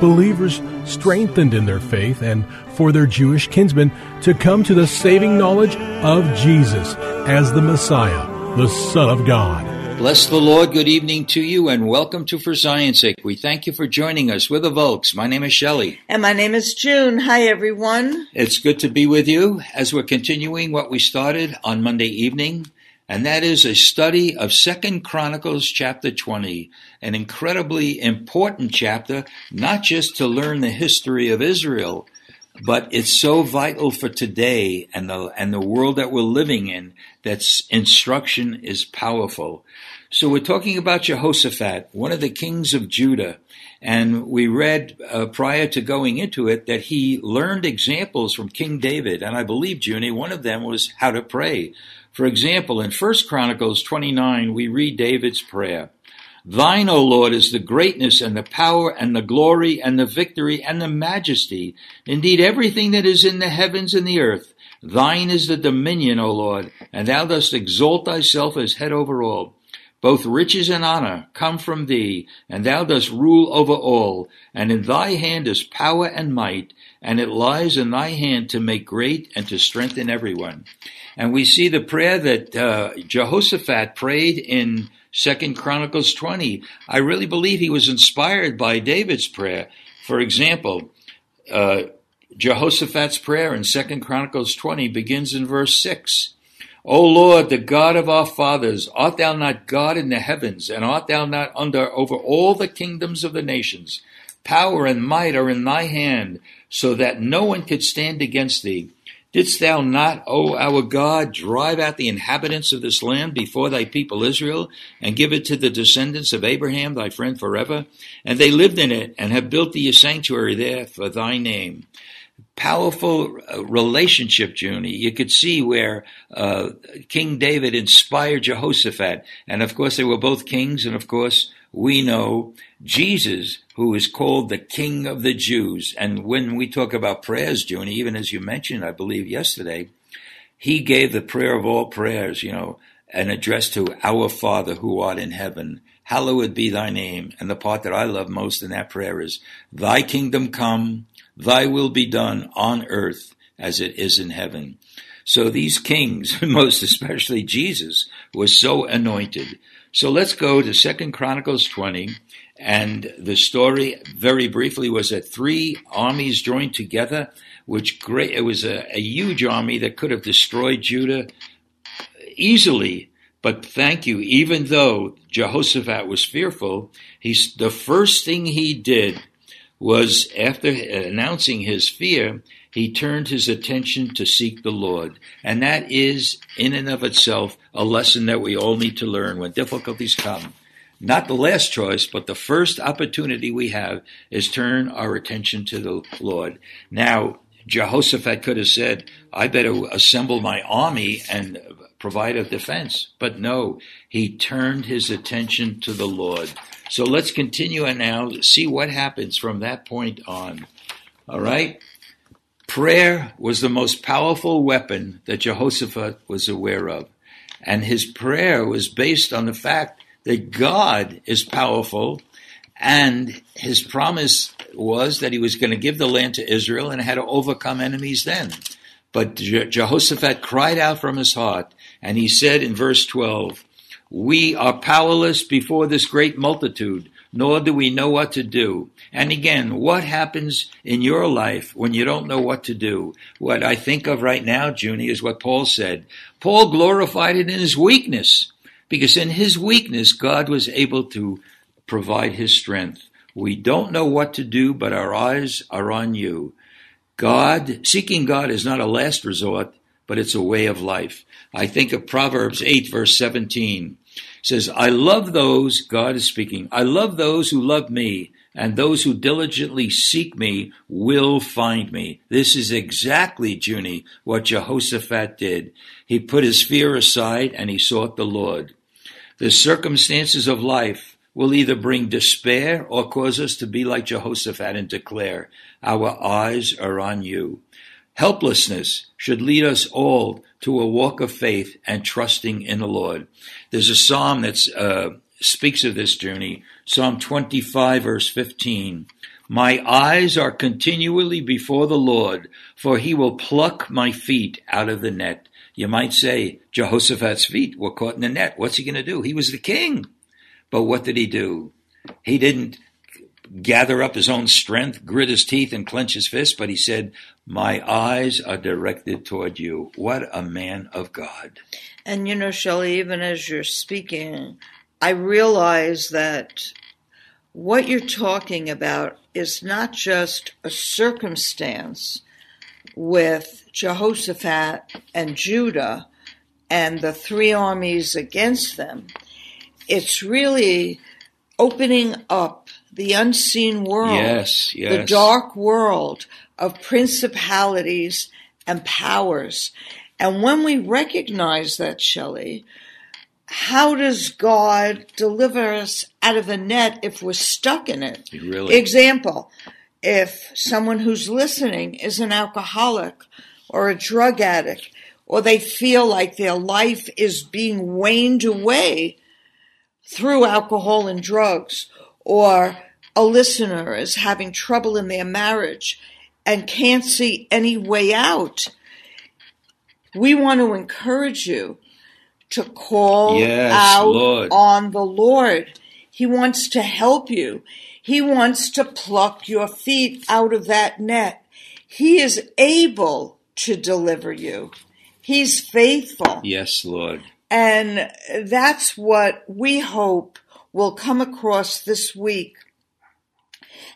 Believers strengthened in their faith and for their Jewish kinsmen to come to the saving knowledge of Jesus as the Messiah, the Son of God. Bless the Lord. Good evening to you and welcome to For Zion's Sake. We thank you for joining us. We're the Volks. My name is Shelley. And my name is June. Hi, everyone. It's good to be with you as we're continuing what we started on Monday evening, and that is a study of Second Chronicles chapter 20, an incredibly important chapter, not just to learn the history of Israel, but it's so vital for today and the and the world that we're living in that instruction is powerful. So we're talking about Jehoshaphat, one of the kings of Judah, and we read uh, prior to going into it that he learned examples from King David, and I believe Junie one of them was how to pray. For example, in 1 Chronicles 29, we read David's prayer. Thine, O Lord, is the greatness and the power and the glory and the victory and the majesty. Indeed, everything that is in the heavens and the earth. Thine is the dominion, O Lord, and thou dost exalt thyself as head over all. Both riches and honor come from thee, and thou dost rule over all. And in thy hand is power and might, and it lies in thy hand to make great and to strengthen everyone. And we see the prayer that uh, Jehoshaphat prayed in Second Chronicles 20. I really believe he was inspired by David's prayer. For example, uh, Jehoshaphat's prayer in Second Chronicles 20 begins in verse 6. O Lord, the God of our fathers, art thou not God in the heavens, and art thou not under over all the kingdoms of the nations? Power and might are in thy hand, so that no one could stand against thee. Didst thou not, O our God, drive out the inhabitants of this land before thy people Israel, and give it to the descendants of Abraham thy friend forever? And they lived in it, and have built thee a sanctuary there for thy name. Powerful uh, relationship, Junie. You could see where uh, King David inspired Jehoshaphat. And of course, they were both kings, and of course, we know Jesus, who is called the King of the Jews. And when we talk about prayers, Junie, even as you mentioned, I believe yesterday, he gave the prayer of all prayers, you know, an address to our Father who art in heaven. Hallowed be thy name. And the part that I love most in that prayer is, Thy kingdom come, thy will be done on earth as it is in heaven. So these kings, most especially Jesus, was so anointed. So let's go to Second Chronicles 20. And the story, very briefly, was that three armies joined together, which great, it was a, a huge army that could have destroyed Judah easily. But thank you, even though Jehoshaphat was fearful, he's, the first thing he did was after announcing his fear, he turned his attention to seek the Lord. And that is, in and of itself, a lesson that we all need to learn when difficulties come. Not the last choice, but the first opportunity we have is turn our attention to the Lord. Now, Jehoshaphat could have said, I better assemble my army and provide a defense. But no, he turned his attention to the Lord. So let's continue and now see what happens from that point on. All right? Prayer was the most powerful weapon that Jehoshaphat was aware of. And his prayer was based on the fact that God is powerful and his promise was that he was going to give the land to Israel and had to overcome enemies then. But Jehoshaphat cried out from his heart and he said in verse 12, we are powerless before this great multitude, nor do we know what to do. And again, what happens in your life when you don't know what to do? What I think of right now, Junie, is what Paul said. Paul glorified it in his weakness, because in his weakness, God was able to provide his strength. We don't know what to do, but our eyes are on you. God, seeking God is not a last resort, but it's a way of life. I think of Proverbs 8 verse 17 says, I love those, God is speaking, I love those who love me, and those who diligently seek me will find me. This is exactly, Junie, what Jehoshaphat did. He put his fear aside and he sought the Lord. The circumstances of life will either bring despair or cause us to be like Jehoshaphat and declare, Our eyes are on you. Helplessness should lead us all to a walk of faith and trusting in the Lord. There's a psalm that uh, speaks of this journey, Psalm 25, verse 15. My eyes are continually before the Lord, for he will pluck my feet out of the net. You might say Jehoshaphat's feet were caught in the net. What's he going to do? He was the king. But what did he do? He didn't gather up his own strength, grit his teeth, and clench his fist, but he said, My eyes are directed toward you. What a man of God. And you know, Shelley, even as you're speaking, I realize that what you're talking about is not just a circumstance with Jehoshaphat and Judah and the three armies against them. It's really opening up the unseen world, yes, yes. the dark world of principalities and powers. And when we recognize that, Shelley, how does God deliver us out of a net if we're stuck in it? Really? Example, if someone who's listening is an alcoholic or a drug addict, or they feel like their life is being waned away through alcohol and drugs, or a listener is having trouble in their marriage and can't see any way out, we want to encourage you to call yes, out Lord. on the Lord. He wants to help you. He wants to pluck your feet out of that net. He is able to deliver you. He's faithful. Yes, Lord. And that's what we hope will come across this week.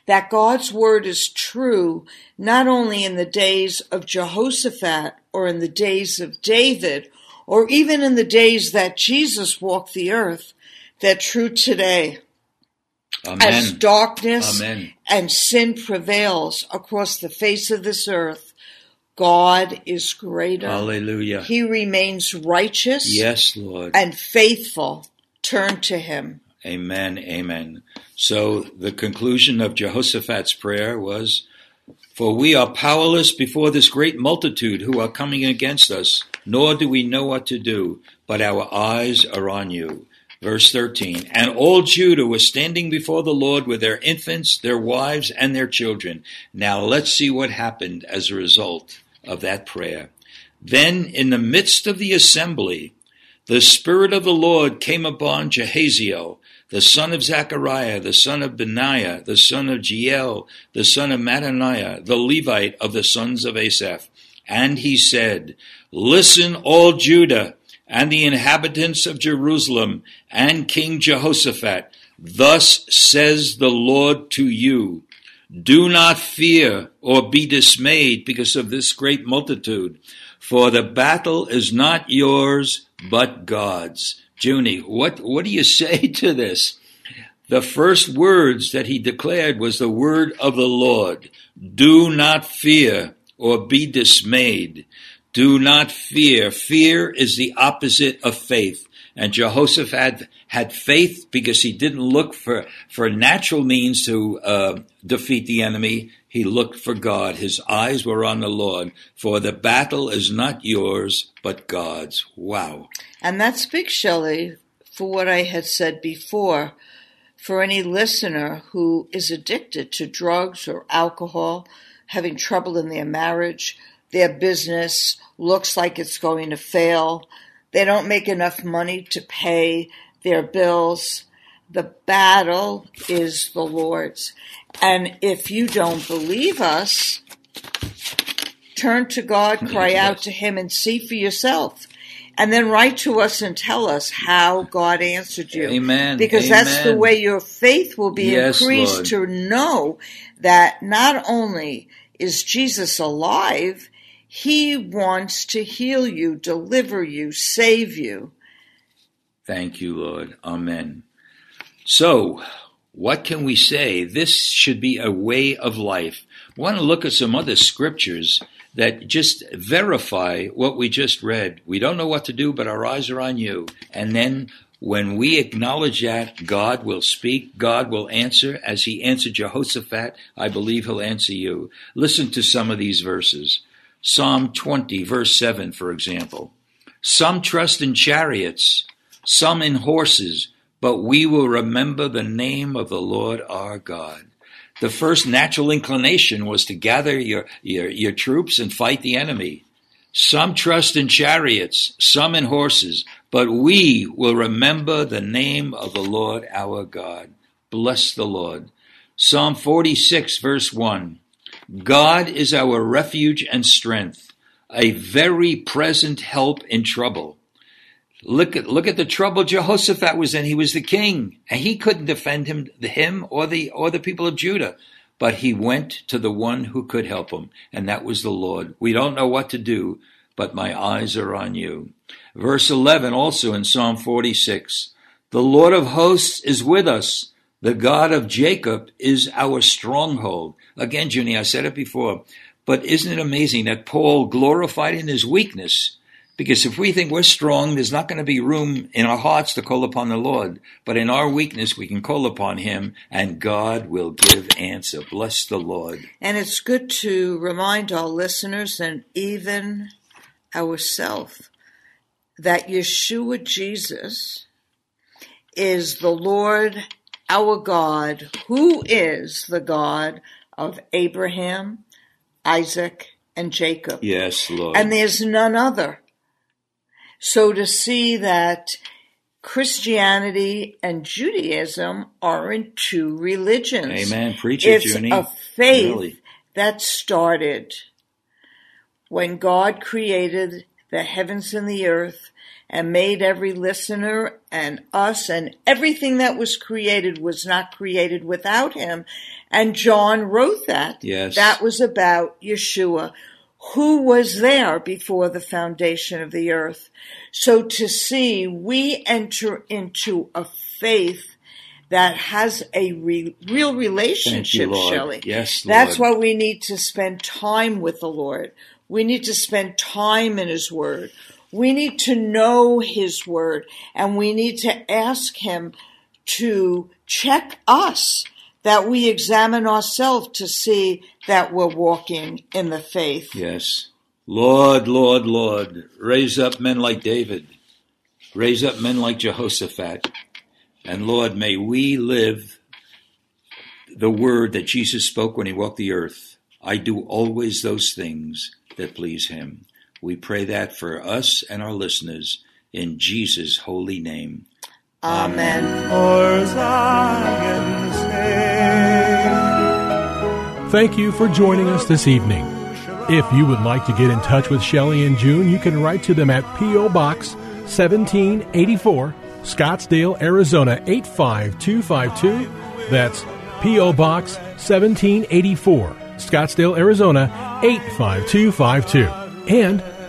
That God's word is true not only in the days of Jehoshaphat or in the days of David or even in the days that Jesus walked the earth, that true today. Amen. As darkness Amen. and sin prevails across the face of this earth, God is greater. Hallelujah. He remains righteous Yes, Lord. and faithful. Turn to him. Amen. Amen. So the conclusion of Jehoshaphat's prayer was, For we are powerless before this great multitude who are coming against us, nor do we know what to do, but our eyes are on you. Verse 13, and all Judah was standing before the Lord with their infants, their wives, and their children. Now let's see what happened as a result of that prayer. Then in the midst of the assembly, the Spirit of the Lord came upon Jehaziel, the son of Zechariah, the son of Benaiah, the son of Jeiel, the son of Mattaniah, the Levite of the sons of Asaph. And he said, Listen, all Judah, and the inhabitants of Jerusalem, and King Jehoshaphat. Thus says the Lord to you. Do not fear or be dismayed because of this great multitude, for the battle is not yours, but God's. Junie, what, what do you say to this? The first words that he declared was the word of the Lord. Do not fear or be dismayed. Do not fear. Fear is the opposite of faith. And Jehoshaphat had faith because he didn't look for, for natural means to uh, defeat the enemy. He looked for God. His eyes were on the Lord. For the battle is not yours, but God's. Wow. And that speaks, Shelley, for what I had said before. For any listener who is addicted to drugs or alcohol, having trouble in their marriage, their business looks like it's going to fail, they don't make enough money to pay their bills, the battle is the Lord's. And if you don't believe us, turn to God, cry out to Him, and see for yourself. And then write to us and tell us how God answered you. Amen. Because that's the way your faith will be Yes, increased Lord. to know that not only is Jesus alive, He wants to heal you, deliver you, save you. Thank you, Lord. Amen. So, what can we say? This should be a way of life. I want to look at some other scriptures that just verify what we just read. We don't know what to do, but our eyes are on you. And then when we acknowledge that, God will speak, God will answer. As he answered Jehoshaphat, I believe he'll answer you. Listen to some of these verses. Psalm 20, verse 7, for example. Some trust in chariots, some in horses, but we will remember the name of the Lord our God. The first natural inclination was to gather your, your, your troops and fight the enemy. Some trust in chariots, some in horses, but we will remember the name of the Lord our God. Bless the Lord. Psalm 46, verse 1. God is our refuge and strength, a very present help in trouble. Look at look at the trouble Jehoshaphat was in. He was the king, and he couldn't defend him, him or the or the people of Judah. But he went to the one who could help him, and that was the Lord. We don't know what to do, but my eyes are on you. Verse 11 also in Psalm 46. The Lord of hosts is with us. The God of Jacob is our stronghold. Again, Junie, I said it before, but isn't it amazing that Paul glorified in his weakness? Because if we think we're strong, there's not going to be room in our hearts to call upon the Lord. But in our weakness, we can call upon Him, and God will give answer. Bless the Lord. And it's good to remind our listeners and even ourselves that Yeshua Jesus is the Lord our God, who is the God of Abraham, Isaac, and Jacob. Yes, Lord. And there's none other. So to see that Christianity and Judaism aren't two religions. Amen. Preach it, It's Junie. a faith Really. that started when God created the heavens and the earth and made every listener and us and everything that was created was not created without him. And John wrote that. Yes. That was about Yeshua, who was there before the foundation of the earth. So to see we enter into a faith that has a re- real relationship, Lord. Shelley. Yes, That's why we need to spend time with the Lord. We need to spend time in His Word. We need to know His Word and we need to ask Him to check us, that we examine ourselves to see that we're walking in the faith. Yes. Lord, Lord, Lord, raise up men like David. Raise up men like Jehoshaphat. And Lord, may we live the word that Jesus spoke when he walked the earth. I do always those things that please him. We pray that for us and our listeners in Jesus' holy name. Amen. Thank you for joining us this evening. If you would like to get in touch with Shelley and June, you can write to them at P.O. Box 1784, Scottsdale, Arizona 85252. That's P.O. Box 1784, Scottsdale, Arizona 85252. And